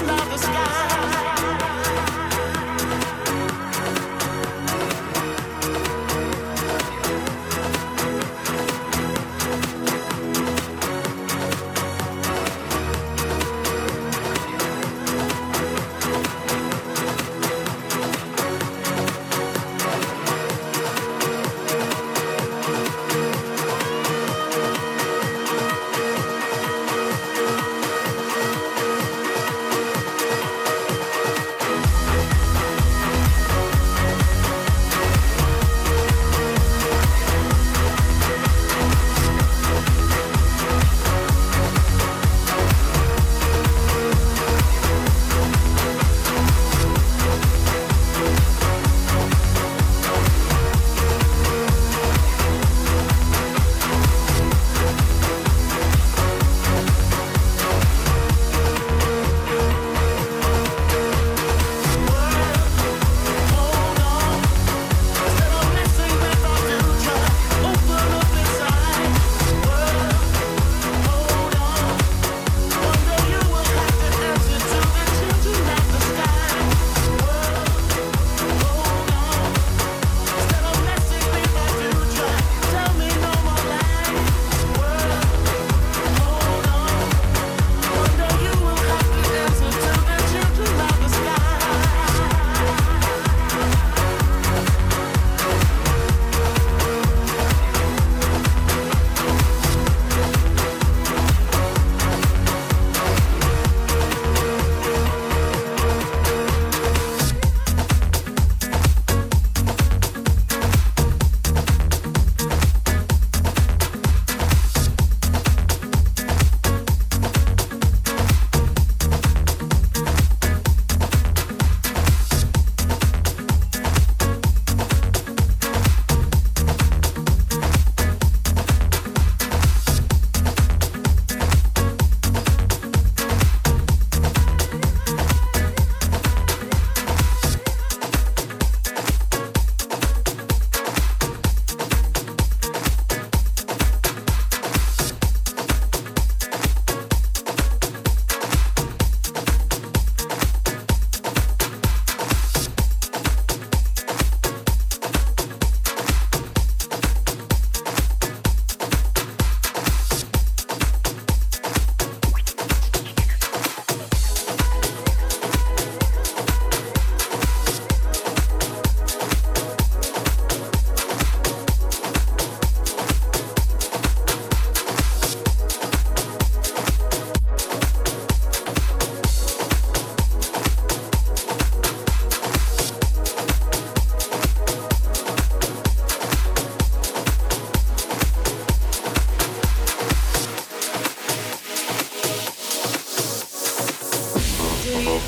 love the sky.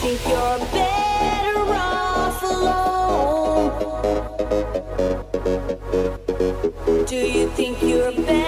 think you're better off alone? Do you think you're better?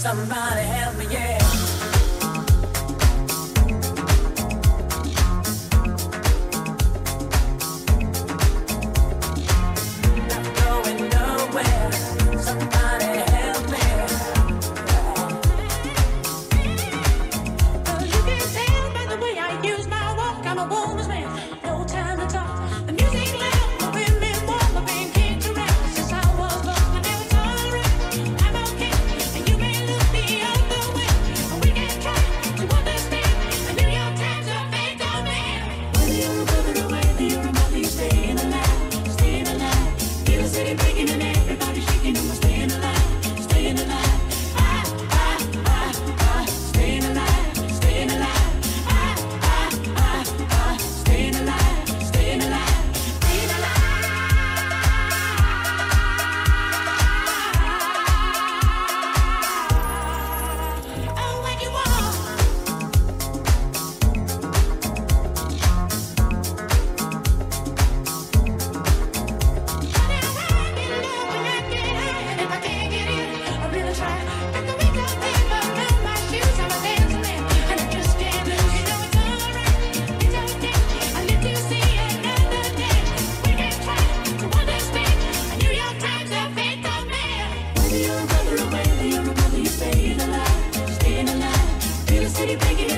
Somebody help me, yeah. Pretty big